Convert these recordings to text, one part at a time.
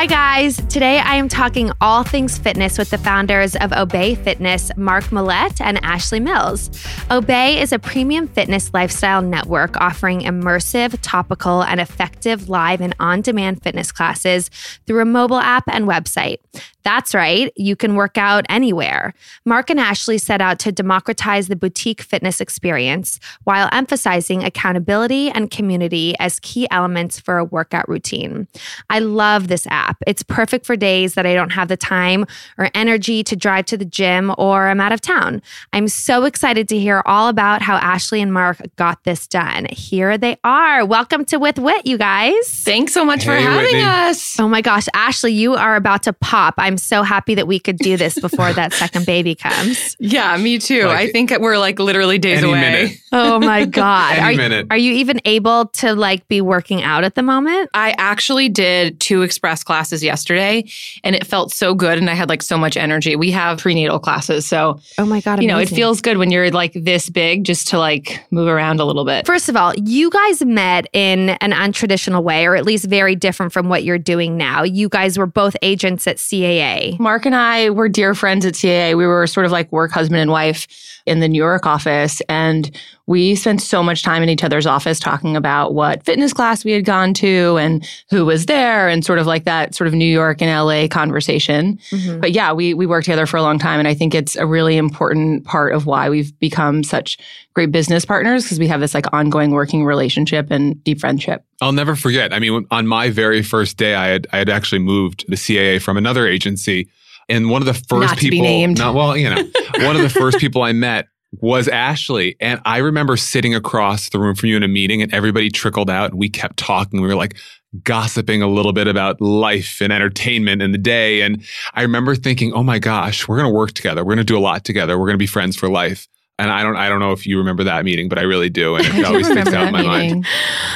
Hi, guys. Today I am talking all things fitness with the founders of Obé Fitness, Mark Mullet and Ashley Mills. Obé is a premium fitness lifestyle network offering immersive, topical, and effective live and on demand fitness classes through a mobile app and website. That's right, you can work out anywhere. Mark and Ashley set out to democratize the boutique fitness experience while emphasizing accountability and community as key elements for a workout routine. I love this app. It's perfect for days that I don't have the time or energy to drive to the gym or I'm out of town. I'm so excited to hear all about how Ashley and Mark got this done. Here they are. Welcome to With Whit, you guys. Thanks so much for having Whitney. us. Oh my gosh, Ashley, you are about to pop. I'm so happy that we could do this before that second baby comes. Yeah, me too. Like- I think we're like literally days Any away. minute. Oh my God. Any are, you- minute. are you even able to like be working out at the moment? I actually did two express classes yesterday and it felt so good and I had like so much energy. We have prenatal classes. So, Oh my God. you know, it feels good when you're like this big just to like move around a little bit. First of all, you guys met in an untraditional way, or at least very different from what you're doing now. You guys were both agents at CAA. Mark and I were dear friends at CAA. We were sort of like work husband and wife in the New York office. And we spent so much time in each other's office talking about what fitness class we had gone to and who was there and sort of like that sort of New York and LA conversation. Mhm. But yeah, we we worked together for a long time. And I think it's a really important part of why we've become such great business partners because we have this like ongoing working relationship and deep friendship. I'll never forget. I mean, on my very first day, I had I had actually moved the CAA from another agency, and one of the first Not people, not well, you know, one of the first people I met was Ashley, and I remember sitting across the room from you in a meeting, and everybody trickled out, and we kept talking. We were like gossiping a little bit about life and entertainment in the day, and I remember thinking, "Oh my gosh, we're going to work together. We're going to do a lot together. We're going to be friends for life." And I don't, I don't know if you remember that meeting, but I really do, and it do always sticks out in my that mind.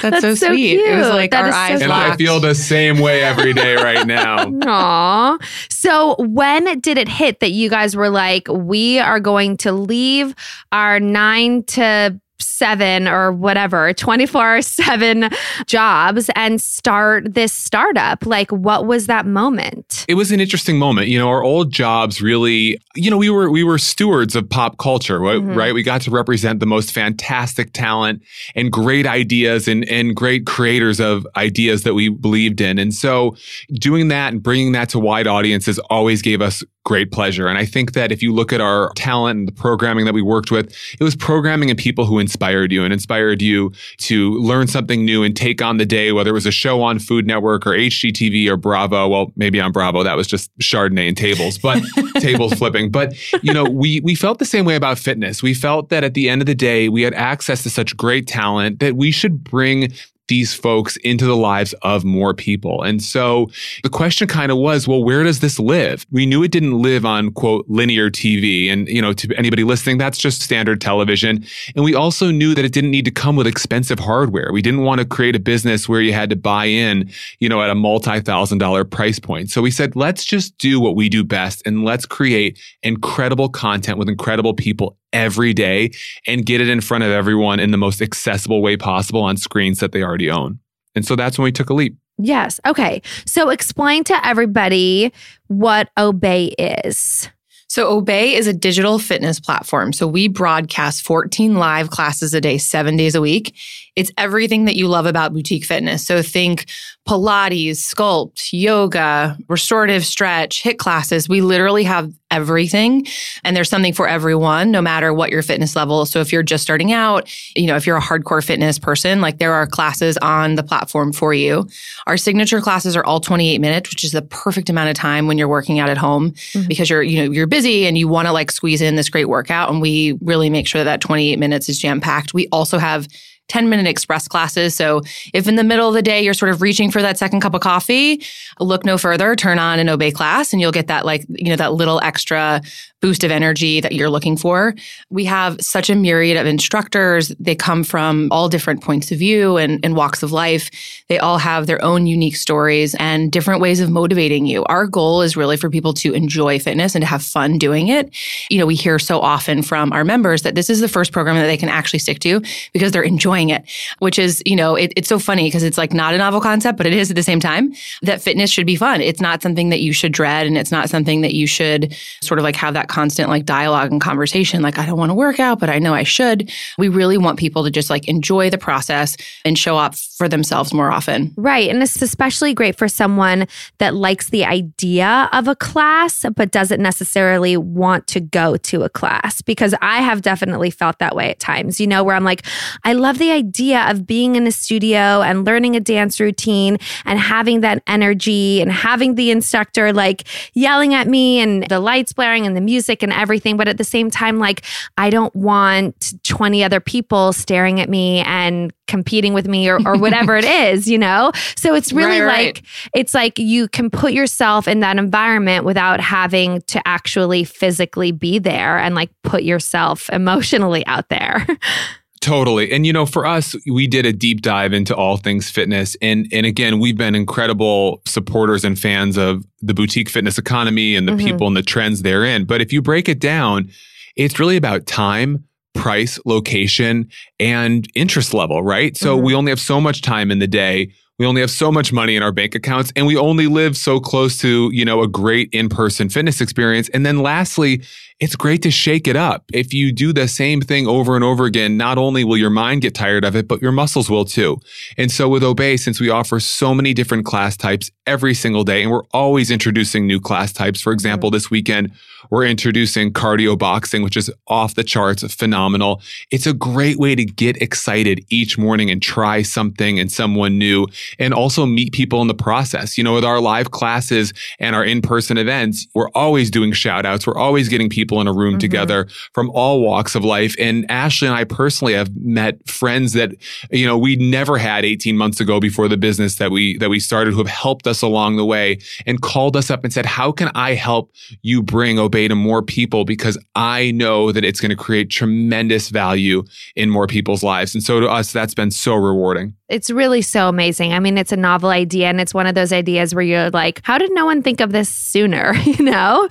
That's, That's so so sweet. It was like That our is so eyes And I feel the same way every day right now. Aw. So when did it hit that you guys were like, we are going to leave our nine to seven or whatever 24 7 jobs and start this startup like what was that moment It was an interesting moment. You know, our old jobs really, you know, we were we were stewards of pop culture, right? Mhm. right? We got to represent the most fantastic talent and great ideas and and great creators of ideas that we believed in. And so doing that and bringing that to wide audiences always gave us great pleasure. And I think that if you look at our talent and the programming that we worked with, it was programming and people who inspired you and inspired you to learn something new and take on the day, whether it was a show on Food Network or HGTV or Bravo. Well, maybe on Bravo, that was just Chardonnay and tables, but tables flipping. But you know, we we felt the same way about fitness. We felt that at the end of the day, we had access to such great talent that we should bring these folks into the lives of more people. And so the question kind of was, well, where does this live? We knew it didn't live on quote linear TV. And, you know, to anybody listening, that's just standard television. And we also knew that it didn't need to come with expensive hardware. We didn't want to create a business where you had to buy in, you know, at a multi thousand dollar price point. So we said, let's just do what we do best and let's create incredible content with incredible people every day and get it in front of everyone in the most accessible way possible on screens that they already own. And so that's when we took a leap. Yes. Okay. So explain to everybody what Obé is. So, Obé is a digital fitness platform. So, we broadcast 14 live classes a day, seven days a week. It's everything that you love about boutique fitness. So, think Pilates, sculpt, yoga, restorative stretch, HIIT classes. We literally have everything and there's something for everyone, no matter what your fitness level. So if you're just starting out, you know, if you're a hardcore fitness person, like there are classes on the platform for you. Our signature classes are all 28 minutes, which is the perfect amount of time when you're working out at home mm-hmm. because you're, you know, you're busy and you want to like squeeze in this great workout. And we really make sure that 28 minutes is jam packed. We also have 10 minute express classes. So if in the middle of the day you're sort of reaching for that second cup of coffee, look no further, turn on an Obé class and you'll get that like, you know, that little extra boost of energy that you're looking for. We have such a myriad of instructors. They come from all different points of view and, and walks of life. They all have their own unique stories and different ways of motivating you. Our goal is really for people to enjoy fitness and to have fun doing it. You know, we hear so often from our members that this is the first program that they can actually stick to because they're enjoying it, which is, you know, it, it's so funny because it's like not a novel concept, but it is at the same time that fitness should be fun. It's not something that you should dread and it's not something that you should sort of like have that constant like dialogue and conversation. Like, I don't want to work out, but I know I should. We really want people to just like enjoy the process and show up for themselves more often. Right. And it's especially great for someone that likes the idea of a class, but doesn't necessarily want to go to a class because I have definitely felt that way at times, you know, where I'm like, I love the idea of being in a studio and learning a dance routine and having that energy and having the instructor like yelling at me and the lights blaring and the music music and everything. But at the same time, like, I don't want 20 other people staring at me and competing with me or, or whatever it is, you know? So it's really right, like, right. it's like you can put yourself in that environment without having to actually physically be there and like put yourself emotionally out there. Totally. And you know, for us, we did a deep dive into all things fitness. And and again, we've been incredible supporters and fans of the boutique fitness economy and the mm-hmm. people and the trends therein. But if you break it down, it's really about time, price, location, and interest level, right? So mm-hmm. we only have so much time in the day we only have so much money in our bank accounts and we only live so close to, you know, a great in-person fitness experience. And then lastly, it's great to shake it up. If you do the same thing over and over again, not only will your mind get tired of it, but your muscles will too. And so with Obé, since we offer so many different class types every single day and we're always introducing new class types. For example, mm-hmm. this weekend, we're introducing cardio boxing, which is off the charts, phenomenal. It's a great way to get excited each morning and try something and someone new and also meet people in the process. You know, with our live classes and our in-person events, we're always doing shout outs. We're always getting people in a room mm-hmm. together from all walks of life. And Ashley and I personally have met friends that, you know, we'd never had 18 months ago before the business that we, that we started who have helped us along the way and called us up and said, how can I help you bring Obé to more people? Because I know that it's going to create tremendous value in more people's lives. And so to us, that's been so rewarding. It's really so amazing. I mean, it's a novel idea and it's one of those ideas where you're like, how did no one think of this sooner? you know?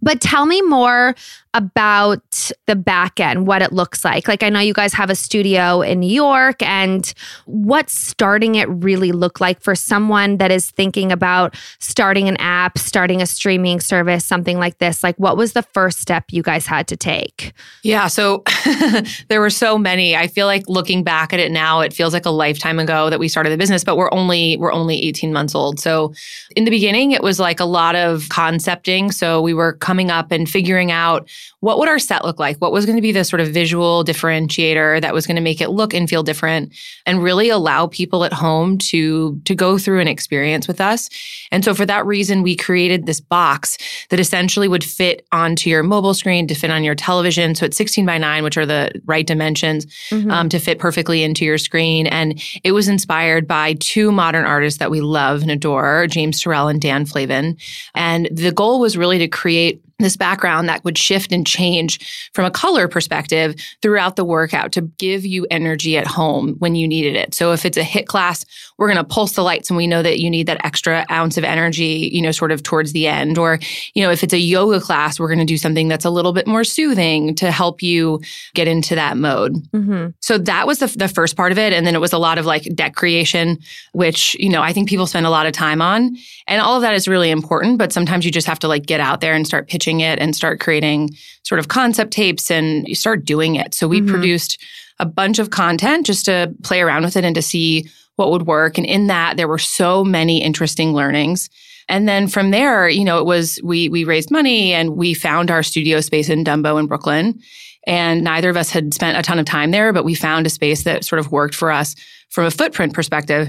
But tell me more are about the back end, what it looks like. Like, I know you guys have a studio in New York, and what starting it really look like for someone that is thinking about starting an app, starting a streaming service, something like this? Like, what was the first step you guys had to take? Yeah. So there were so many. I feel like looking back at it now, it feels like a lifetime ago that we started the business, but we're only, we're only 18 months old. So in the beginning, it was like a lot of concepting. So we were coming up and figuring out what would our set look like? What was going to be the sort of visual differentiator that was going to make it look and feel different and really allow people at home to, to go through an experience with us. And so for that reason, we created this box that essentially would fit onto your mobile screen to fit on your television. So it's 16 by 9, which are the right dimensions mm-hmm. um, to fit perfectly into your screen. And it was inspired by two modern artists that we love and adore, James Turrell and Dan Flavin. And the goal was really to create this background that would shift and change from a color perspective throughout the workout to give you energy at home when you needed it. So if it's a HIIT class, we're going to pulse the lights and we know that you need that extra ounce of energy, you know, sort of towards the end. Or, you know, if it's a yoga class, we're going to do something that's a little bit more soothing to help you get into that mode. Mm-hmm. So that was the, the first part of it. And then it was a lot of like deck creation, which, you know, I think people spend a lot of time on. And all of that is really important, but sometimes you just have to like get out there and start pitching it and start creating sort of concept tapes and you start doing it. So we mm-hmm. produced a bunch of content just to play around with it and to see what would work. And in that, there were so many interesting learnings. And then from there, you know, it was we we raised money and we found our studio space in Dumbo in Brooklyn. And neither of us had spent a ton of time there, but we found a space that sort of worked for us from a footprint perspective.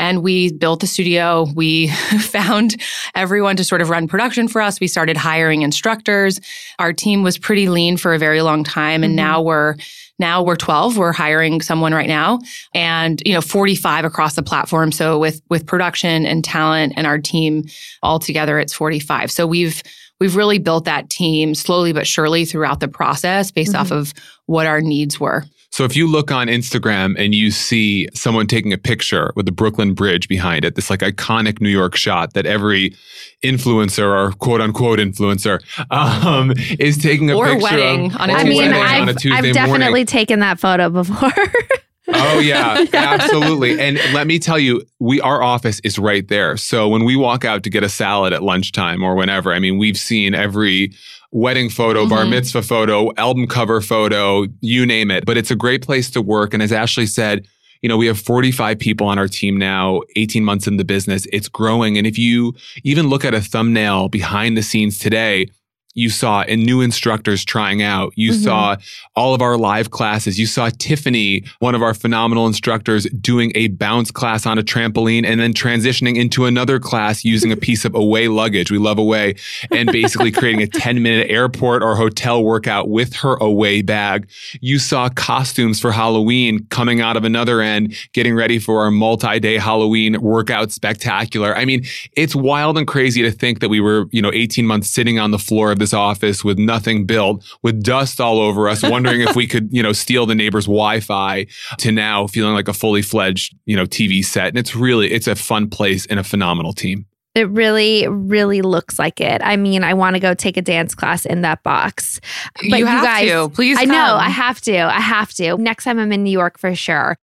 And we built the studio. We found everyone to sort of run production for us. We started hiring instructors. Our team was pretty lean for a very long time. And mm-hmm. now we're, now we're 12. We're hiring someone right now and, you know, 45 across the platform. So with, with production and talent and our team all together, it's 45. So we've, we've really built that team slowly but surely throughout the process based mm-hmm. off of what our needs were. So if you look on Instagram and you see someone taking a picture with the Brooklyn Bridge behind it, this like iconic New York shot that every influencer or quote unquote influencer um, is taking a or picture wedding of, on a I mean, I've, I've definitely morning. taken that photo before. oh yeah, absolutely. And let me tell you, we our office is right there. So when we walk out to get a salad at lunchtime or whenever, I mean, we've seen every wedding photo, mm-hmm. bar mitzvah photo, album cover photo, you name it. But it's a great place to work. And as Ashley said, you know, we have 45 people on our team now, 18 months in the business. It's growing. And if you even look at a thumbnail behind the scenes today, you saw and new instructors trying out. You mm-hmm. saw all of our live classes. You saw Tiffany, one of our phenomenal instructors, doing a bounce class on a trampoline and then transitioning into another class using a piece of away luggage. We love away and basically creating a 10 minute airport or hotel workout with her away bag. You saw costumes for Halloween coming out of another end, getting ready for our multi day Halloween workout spectacular. I mean, it's wild and crazy to think that we were, you know, 18 months sitting on the floor of this office with nothing built, with dust all over us, wondering if we could, you know, steal the neighbor's Wi-Fi to now feeling like a fully fledged, you know, TV set. And it's really, it's a fun place and a phenomenal team. It really, really looks like it. I mean, I want to go take a dance class in that box. But you, you guys, to. Please, I know. I have to. I have to. Next time I'm in New York for sure.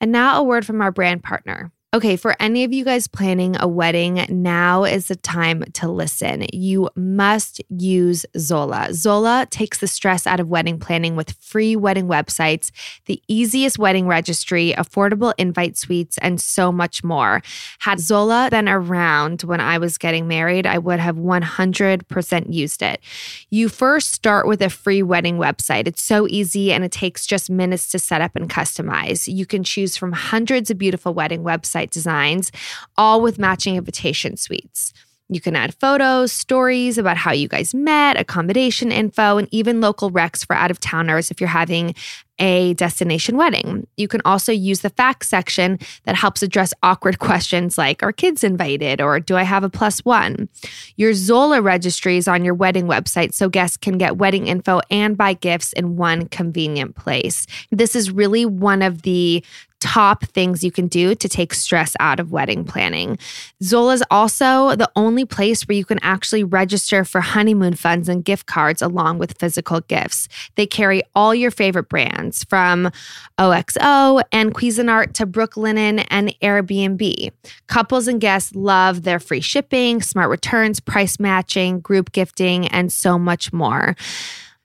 And now a word from our brand partner. Okay, for any of you guys planning a wedding, now is the time to listen. You must use Zola. Zola takes the stress out of wedding planning with free wedding websites, the easiest wedding registry, affordable invite suites, and so much more. Had Zola been around when I was getting married, I would have 100% used it. You first start with a free wedding website. It's so easy and it takes just minutes to set up and customize. You can choose from hundreds of beautiful wedding websites website designs, all with matching invitation suites. You can add photos, stories about how you guys met, accommodation info, and even local recs for out of towners if you're having a destination wedding. You can also use the facts section that helps address awkward questions like Are kids invited? or Do I have a plus one? Your Zola registry is on your wedding website so guests can get wedding info and buy gifts in one convenient place. This is really one of the top things you can do to take stress out of wedding planning. Zola is also the only place where you can actually register for honeymoon funds and gift cards along with physical gifts. They carry all your favorite brands from OXO and Cuisinart to Brooklinen and Airbnb. Couples and guests love their free shipping, smart returns, price matching, group gifting, and so much more.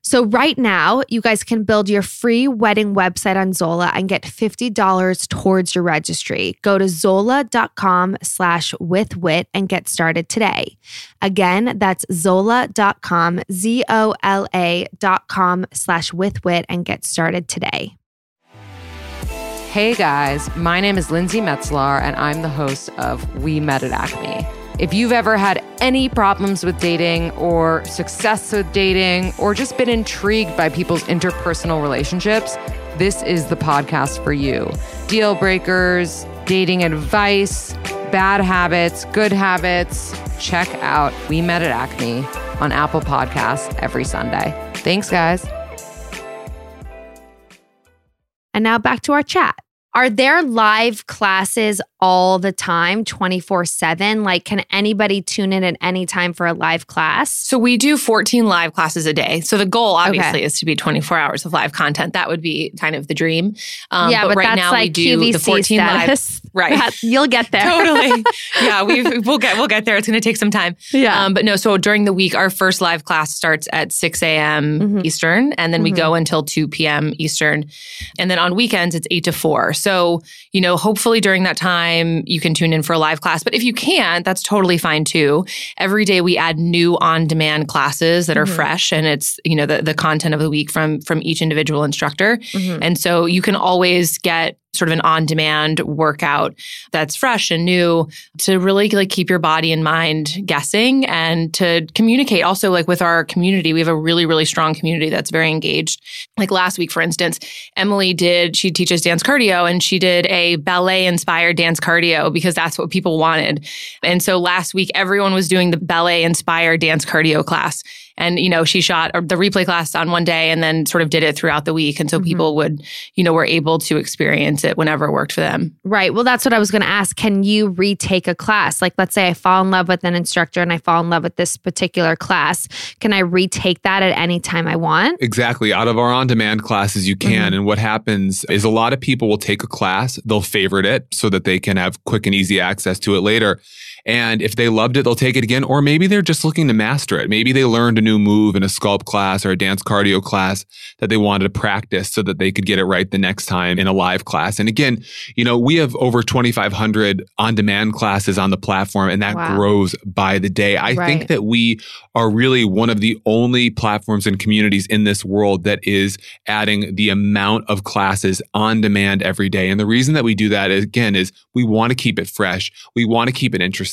So right now, you guys can build your free wedding website on Zola and get $50 towards your registry. Go to zola.com slash withwhit and get started today. Again, that's zola.com, Z-O-L-A dot com slash withwhit and get started today. Hey guys, my name is Lindsey Metselaar and I'm the host of We Met at Acme. If you've ever had any problems with dating or success with dating or just been intrigued by people's interpersonal relationships, this is the podcast for you. Deal breakers, dating advice, bad habits, good habits. Check out We Met at Acme on Apple Podcasts every Sunday. Thanks, guys. And now back to our chat. Are there live classes all the time, 24 7? Like, can anybody tune in at any time for a live class? So we do 14 live classes a day. So the goal obviously Okay. is to be 24 hours of live content. That would be kind of the dream. Um, yeah, but, right that's now like we do QVC the 14 live. Right. That- you'll get there. totally. Yeah, we we'll get we'll get there. It's going to take some time. Yeah. Um, but no, so during the week, our first live class starts at 6 a.m. Mhm. Eastern, and then we Mhm. go until 2 p.m. Eastern. And then on weekends, it's 8 to 4. So, you know, hopefully during that time, you can tune in for a live class. But if you can't, that's totally fine too. Every day we add new on demand classes that are Mhm. fresh and it's, you know, the, the content of the week from from each individual instructor. Mhm. And so you can always get sort of an on-demand workout that's fresh and new to really like keep your body and mind guessing and to communicate also like with our community. We have a really, really strong community that's very engaged. Like last week, for instance, Emily did, she teaches dance cardio and she did a ballet inspired dance cardio because that's what people wanted. And so last week, everyone was doing the ballet inspired dance cardio class. And, you know, she shot the replay class on one day and then sort of did it throughout the week. And so Mhm. people would, you know, were able to experience it whenever it worked for them. Right. Well, that's what I was going to ask. Can you retake a class? Like, let's say I fall in love with an instructor and I fall in love with this particular class. Can I retake that at any time I want? Exactly. Out of our on demand classes, you can. And what happens is a lot of people will take a class, they'll favorite it so that they can have quick and easy access to it later. And if they loved it, they'll take it again. Or maybe they're just looking to master it. Maybe they learned a new move in a sculpt class or a dance cardio class that they wanted to practice so that they could get it right the next time in a live class. And again, you know, we have over 2,500 on demand classes on the platform, and that Wow. grows by the day. I Right. think that we are really one of the only platforms and communities in this world that is adding the amount of classes on demand every day. And the reason that we do that is, again is we want to keep it fresh. We want to keep it interesting.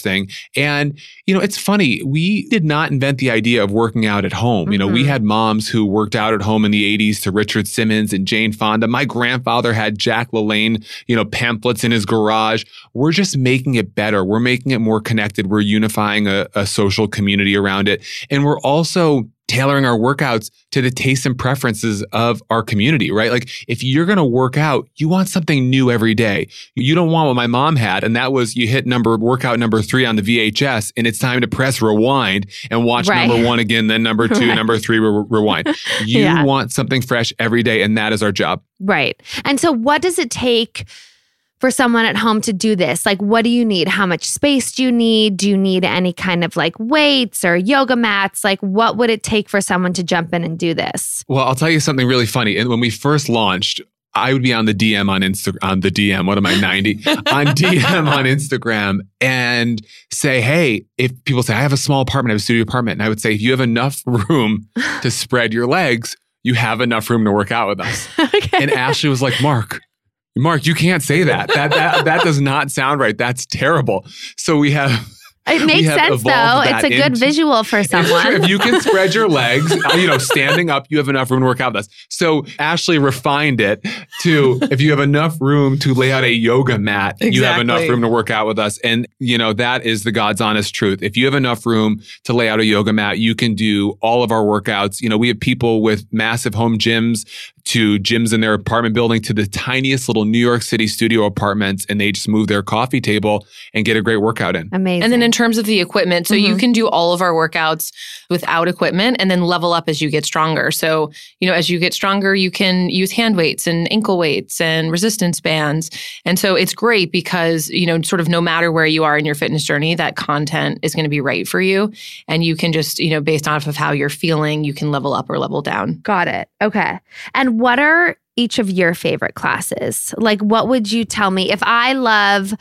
And, you know, it's funny. We did not invent the idea of working out at home. You know, we Mhm. had moms who worked out at home in the 80s to Richard Simmons and Jane Fonda. My grandfather had Jack LaLanne, you know, pamphlets in his garage. We're just making it better. We're making it more connected. We're unifying a, a social community around it. And we're also tailoring our workouts to the tastes and preferences of our community, right? Like if you're going to work out, you want something new every day. You don't want what my mom had. And that was you hit number workout number three on the VHS and it's time to press rewind and watch Right. number one again, then number two, Right. number three, re- rewind. You Yeah. want something fresh every day. And that is our job. Right. And so, what does it take for someone at home to do this? Like, what do you need? How much space do you need? Do you need any kind of like weights or yoga mats? Like, what would it take for someone to jump in and do this? Well, I'll tell you something really funny. And when we first launched, I would be on the DM on Insta on the DM. What am I, 90? on DM on Instagram and say, hey, if people say, I have a small apartment, I have a studio apartment. And I would say, if you have enough room to spread your legs, you have enough room to work out with us. okay. And Ashley was like, Mark, Mark, you can't say that. That that that does not sound right. That's terrible. So we have It makes sense though. It's a good into- visual for It's someone. If you can spread your legs, uh, you know, standing up, you have enough room to work out with us. So Ashley refined it to if you have enough room to lay out a yoga mat, you have enough room to work out with us. And, you know, that is the God's honest truth. If you have enough room to lay out a yoga mat, you can do all of our workouts. You know, we have people with massive home gyms, to gyms in their apartment building to the tiniest little New York City studio apartments and they just move their coffee table and get a great workout in. Amazing. And then in terms of the equipment, so you Mhm. can do all of our workouts without equipment and then level up as you get stronger. So, you know, as you get stronger, you can use hand weights and ankle weights and resistance bands. And so it's great because, you know, sort of no matter where you are in your fitness journey, that content is going to be right for you. And you can just, you know, based off of how you're feeling, you can level up or level down. Got it. Okay. And what are each of your favorite classes? Like, what would you tell me if I love?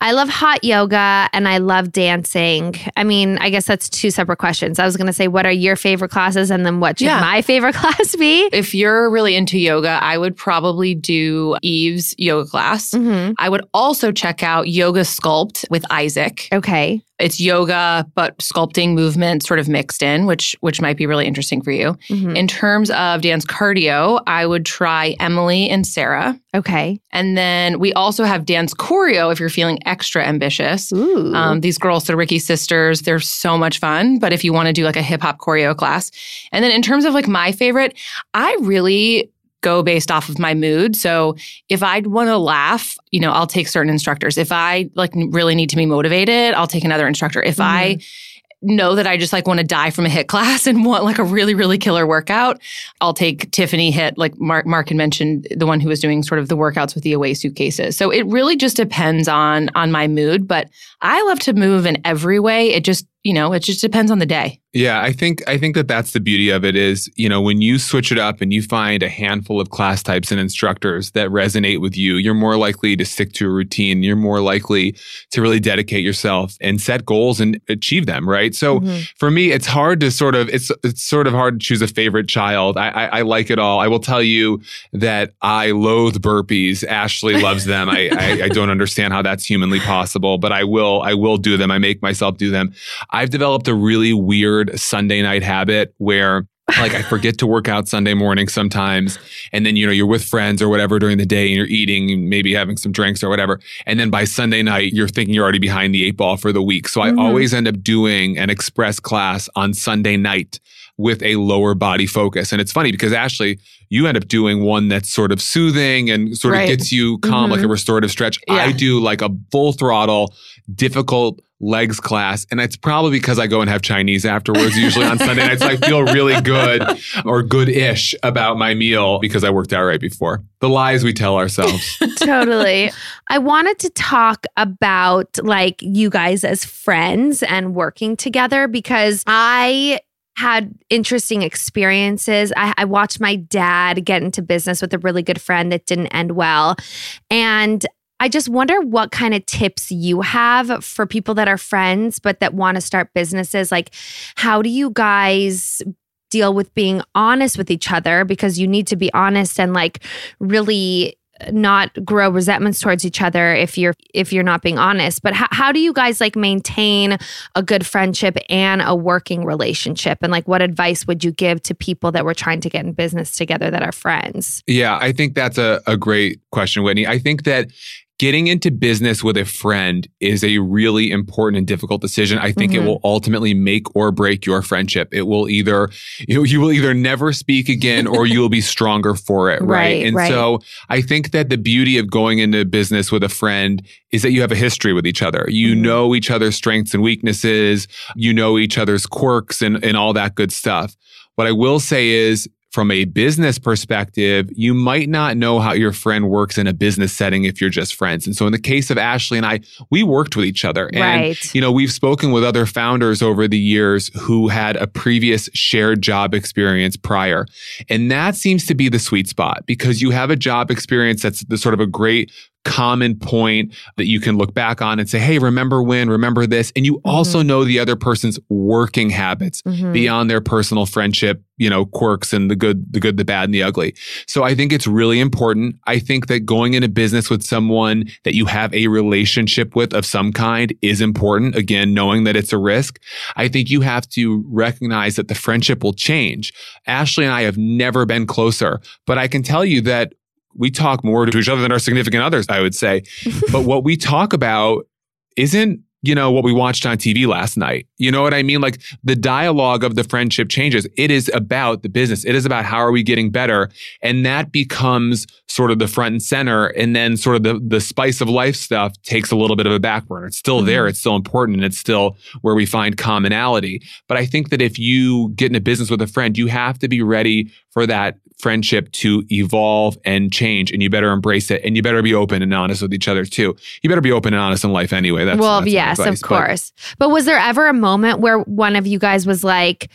I love hot yoga and I love dancing. I mean, I guess that's two separate questions. I was going to say, what are your favorite classes? And then what should Yeah. my favorite class be? If you're really into yoga, I would probably do Eve's yoga class. hmm I would also check out Yoga Sculpt with Isaac. Okay. It's yoga, but sculpting movement sort of mixed in, which which might be really interesting for you. Mhm. In terms of dance cardio, I would try Emily and Sarah. Okay. And then we also have dance choreo if you're feeling extra ambitious. Um, these girls, the Ricky sisters, they're so much fun. But if you want to do like a hip hop choreo class, and then in terms of like my favorite, I really go based off of my mood. So if I want to laugh, you know, I'll take certain instructors. If I like really need to be motivated, I'll take another instructor. If I know that I just like want to die from a HIIT class and want like a really, really killer workout, I'll take Tiffany HIIT, like Mark, Mark had mentioned, the one who was doing sort of the workouts with the away suitcases. So it really just depends on on my mood. But I love to move in every way. It just, you know, it just depends on the day. Yeah, I think I think that that's the beauty of it is, you know, when you switch it up and you find a handful of class types and instructors that resonate with you, you're more likely to stick to a routine. You're more likely to really dedicate yourself and set goals and achieve them, right? So Mhm. for me, it's hard to sort of it's it's sort of hard to choose a favorite child. I, I, I like it all. I will tell you that I loathe burpees. Ashley loves them. I, I I don't understand how that's humanly possible, but I will I will do them. I make myself do them. I've developed a really weird Sunday night habit where like I forget to work out Sunday morning sometimes. And then, you know, you're with friends or whatever during the day and you're eating and maybe having some drinks or whatever. And then by Sunday night, you're thinking you're already behind the eight ball for the week. So I Mhm. always end up doing an express class on Sunday night with a lower body focus. And it's funny because Ashley, you end up doing one that's sort of soothing and sort Right. of gets you calm, like a mm-hmm. restorative stretch. I do like a full throttle, difficult legs class. And it's probably because I go and have Chinese afterwards, usually on Sunday nights. I feel really good or good ish about my meal because I worked out right before. The lies we tell ourselves. totally. I wanted to talk about like you guys as friends and working together because I had interesting experiences. I, I watched my dad get into business with a really good friend that didn't end well. And I just wonder what kind of tips you have for people that are friends but that want to start businesses. Like, how do you guys deal with being honest with each other? Because you need to be honest and like really not grow resentments towards each other if you're if you're not being honest. But how, how do you guys like maintain a good friendship and a working relationship? And like what advice would you give to people that were trying to get in business together that are friends? Yeah, I think that's a, a great question, Whitney. I think that getting into business with a friend is a really important and difficult decision. I think Mhm. it will ultimately make or break your friendship. It will either you, you will either never speak again or you'll be stronger for it, right? Right, and right. so I think that the beauty of going into business with a friend is that you have a history with each other. You Mhm. know each other's strengths and weaknesses. You know each other's quirks and, and all that good stuff. What I will say is from a business perspective, you might not know how your friend works in a business setting if you're just friends. And so in the case of Ashley and I, we worked with each other. And right you know, we've spoken with other founders over the years who had a previous shared job experience prior. And that seems to be the sweet spot because you have a job experience that's the sort of a great common point that you can look back on and say, Hey, remember when, remember this. And you also know the other person's working habits Mhm. beyond their personal friendship, you know, quirks and the good, the good, the bad, and the ugly. So I think it's really important. I think that going into business with someone that you have a relationship with of some kind is important. Again, knowing that it's a risk. I think you have to recognize that the friendship will change. Ashley and I have never been closer, but I can tell you that we talk more to each other than our significant others, I would say. but what we talk about isn't, you know, what we watched on TV last night. You know what I mean? Like the dialogue of the friendship changes. It is about the business. It is about how are we getting better? And that becomes sort of the front and center. And then sort of the, the spice of life stuff takes a little bit of a back burner. It's still mm-hmm. there. It's still important. And it's still where we find commonality. But I think that if you get in a business with a friend, you have to be ready for that friendship to evolve and change and you better embrace it and you better be open and honest with each other too. You better be open and honest in life anyway. That's Well, that's yes, of course. But, but was there ever a moment where one of you guys was like,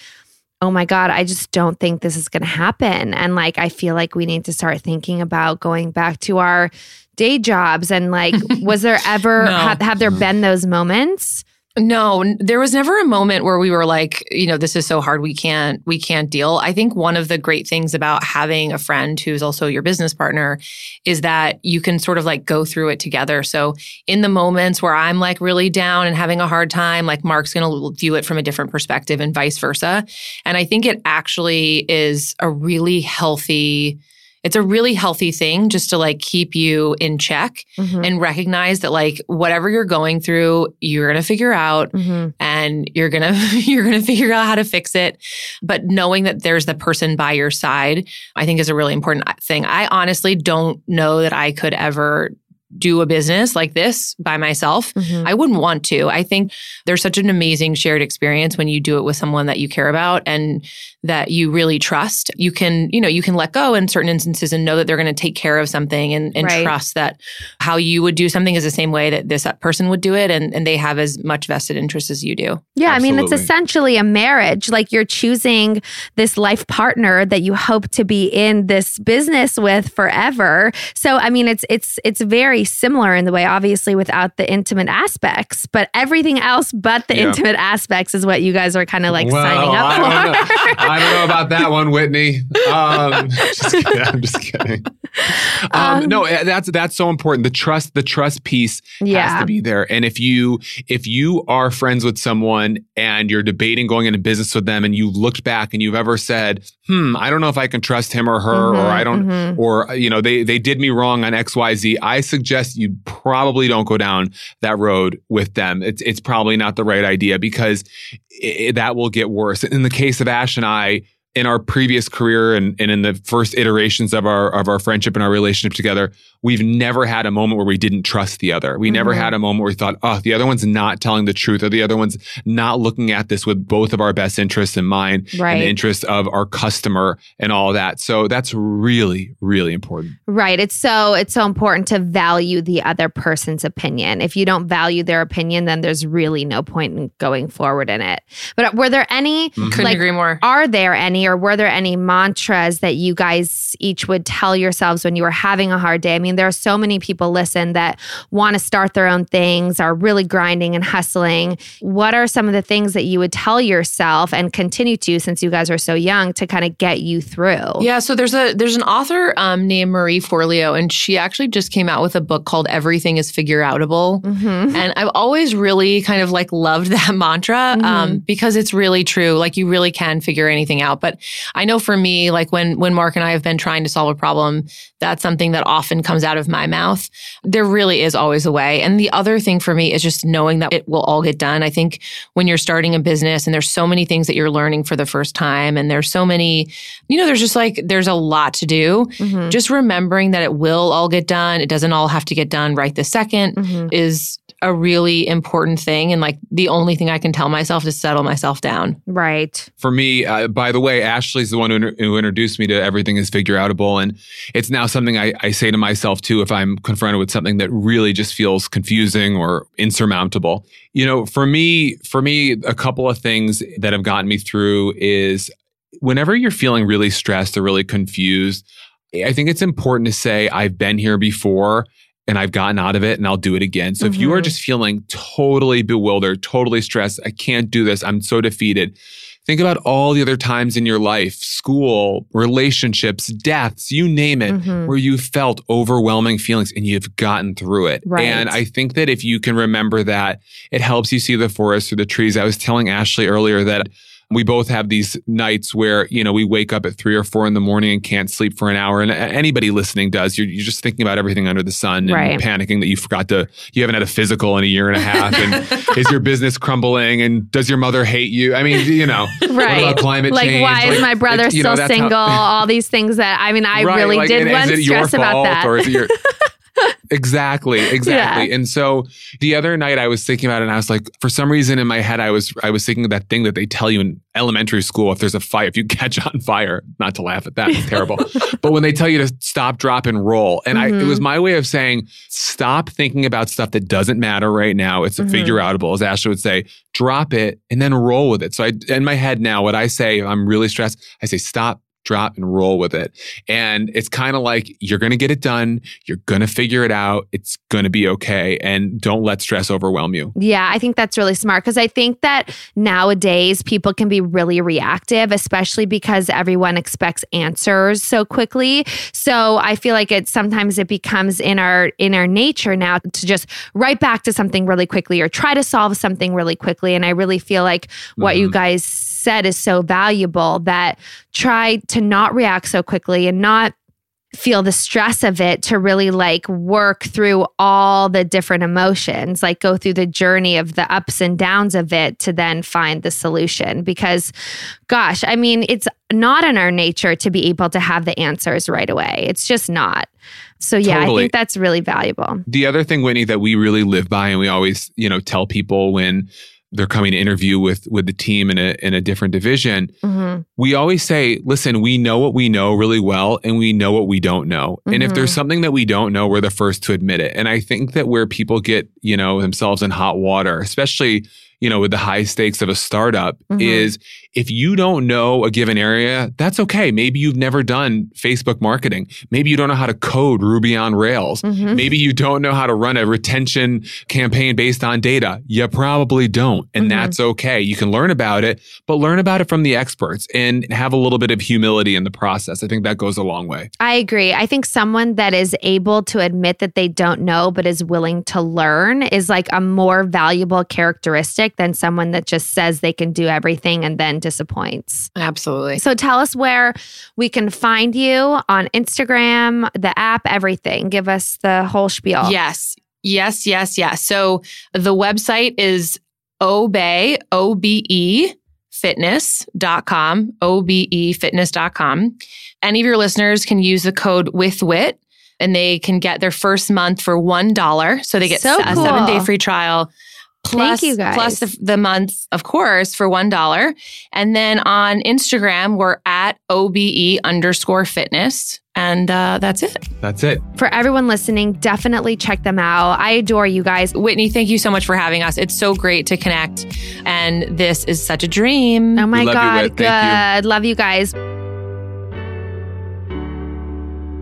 oh my God, I just don't think this is going to happen. And like, I feel like we need to start thinking about going back to our day jobs. And like, was there ever, no. have, have there been those moments? No, there was never a moment where we were like, you know, this is so hard we can't we can't deal. I think one of the great things about having a friend who's also your business partner is that you can sort of like go through it together. So in the moments where I'm like really down and having a hard time, like Mark's going to view it from a different perspective and vice versa. And I think it actually is a really healthy it's a really healthy thing just to like keep you in check mm-hmm. and recognize that like whatever you're going through you're going to figure out mm-hmm. and you're going to you're going to figure out how to fix it but knowing that there's the person by your side i think is a really important thing i honestly don't know that i could ever do a business like this by myself. Mm-hmm. I wouldn't want to. I think there's such an amazing shared experience when you do it with someone that you care about and that you really trust. You can, you know, you can let go in certain instances and know that they're going to take care of something and, and right. trust that how you would do something is the same way that this person would do it and, and they have as much vested interest as you do. Yeah, Absolutely. I mean, it's essentially a marriage. Like you're choosing this life partner that you hope to be in this business with forever. So, I mean, it's it's it's very similar in the way, obviously, without the intimate aspects, but everything else but the yeah. intimate aspects is what you guys are kind of like well, signing up I for. I don't know about that one, Whitney. Um, just kidding, I'm just kidding. Um, um, no, eh, that's that's so important. The trust, the trust piece yeah. has to be there. And if you if you are friends with someone and you're debating going into business with them, and you've looked back and you've ever said, "Hmm, I don't know if I can trust him or her," mm-hmm, or I don't, mm-hmm. or you know, they they did me wrong on X Y Z. I suggest suggest you probably don't go down that road with them. It's it's probably not the right idea because it, that will get worse. In the case of Ash and I, in our previous career and, and in the first iterations of our of our friendship and our relationship together, we've never had a moment where we didn't trust the other. We mm-hmm. never had a moment where we thought, oh, the other one's not telling the truth, or the other one's not looking at this with both of our best interests in mind right. and the interest of our customer and all that. So that's really, really important. Right. It's so it's so important to value the other person's opinion. If you don't value their opinion, then there's really no point in going forward in it. But were there any mm-hmm. couldn't like, agree more? Are there any or were there any mantras that you guys each would tell yourselves when you were having a hard day? I mean, mean, there are so many people listen that want to start their own things, are really grinding and hustling. What are some of the things that you would tell yourself and continue to since you guys are so young to kind of get you through? Yeah, so there's a there's an author um, named Marie Forleo, and she actually just came out with a book called Everything is Figure Outable. Mm-hmm. And I've always really kind of like loved that mantra um, mm-hmm. um, because it's really true. Like you really can figure anything out. But I know for me, like when when Mark and I have been trying to solve a problem, that's something that often comes out of my mouth. There really is always a way. And the other thing for me is just knowing that it will all get done. I think when you're starting a business and there's so many things that you're learning for the first time and there's so many, you know, there's just like, there's a lot to do. Mm-hmm. Just remembering that it will all get done. It doesn't all have to get done right this 2nd mm-hmm. is a really important thing. And like the only thing I can tell myself is settle myself down. Right. For me, uh, by the way, Ashley's the one who, who, introduced me to everything is figure outable. And it's now something I, I say to myself too if I'm confronted with something that really just feels confusing or insurmountable. You know, for me, for me, a couple of things that have gotten me through is whenever you're feeling really stressed or really confused, I think it's important to say, I've been here before and I've gotten out of it and I'll do it again. So mm-hmm. if you are mm-hmm. just feeling totally bewildered, totally stressed, I can't do this, I'm so defeated. Think about all the other times in your life, school, relationships, deaths, you name it, mm-hmm. where you felt overwhelming feelings and you've gotten through it. Right. And I think that if you can remember that, it helps you see the forest through the trees. I was telling Ashley earlier that we both have these nights where, you know, we wake up at three or four in the morning and can't sleep for an hour. And anybody listening does. You're, you're just thinking about everything under the sun and Right. panicking that you forgot to, you haven't had a physical in a year and a half. And is your business crumbling? And does your mother hate you? I mean, you know, what Right. about climate change? like, change? why is my brother you know, still how- single? All these things that I mean, I Right, really like, did once is it your stress about fault that. or is it your exactly exactly. And so the other night i was thinking about it and i was like for some reason in my head i was i was thinking of that thing that they tell you in elementary school if there's a fire if you catch on fire not to laugh at that it's terrible but when they tell you to stop drop and roll. And i it was my way of saying stop thinking about stuff that doesn't matter right now. It's a Mhm. figure outable as ashley would say. Drop it and then roll with it. So i in my head now what i say i'm really stressed i say stop drop and roll with it. And it's kind of like you're going to get it done. You're going to figure it out. It's going to be okay. And don't let stress overwhelm you. Yeah, I think that's really smart because I think that nowadays people can be really reactive, especially because everyone expects answers so quickly. So I feel like it sometimes it becomes in our in our nature now to just write back to something really quickly or try to solve something really quickly. And I really feel like what you Mhm. guys said is so valuable that try to not react so quickly and not feel the stress of it to really like work through all the different emotions, like go through the journey of the ups and downs of it to then find the solution. Because, gosh, I mean, it's not in our nature to be able to have the answers right away. It's just not. So, yeah, I think that's really valuable. The other thing, Whitney, that we really live by and we always, you know, tell people when they're coming to interview with with the team in a in a different division, Mhm. we always say, listen, we know what we know really well and we know what we don't know. And if there's something that we don't know, we're the first to admit it. And I think that where people get, you know, themselves in hot water, especially, you know, with the high stakes of a startup, Mhm. is if you don't know a given area, that's okay. Maybe you've never done Facebook marketing. Maybe you don't know how to code Ruby on Rails. Mhm. Maybe you don't know how to run a retention campaign based on data. You probably don't. And Mhm. that's okay. You can learn about it, but learn about it from the experts and have a little bit of humility in the process. I think that goes a long way. I agree. I think someone that is able to admit that they don't know but is willing to learn is like a more valuable characteristic than someone that just says they can do everything and then disappoints. Absolutely. So tell us where we can find you on Instagram, the app, everything. Give us the whole spiel. Yes. Yes, yes, yes. So the website is Obé, O B E fitness.com, O-B-E fitness.com. Any of your listeners can use the code With Whit and they can get their first month for $1. So they get So a cool. seven day free trial. Plus, you, guys. plus the, the month, of course, for $1. And then on Instagram, we're at OBE underscore fitness. And uh, that's it. That's it. For everyone listening, definitely check them out. I adore you guys. Whitney, thank you so much for having us. It's so great to connect. And this is such a dream. Oh my love you, God. Whit. Thank Good. Love you guys.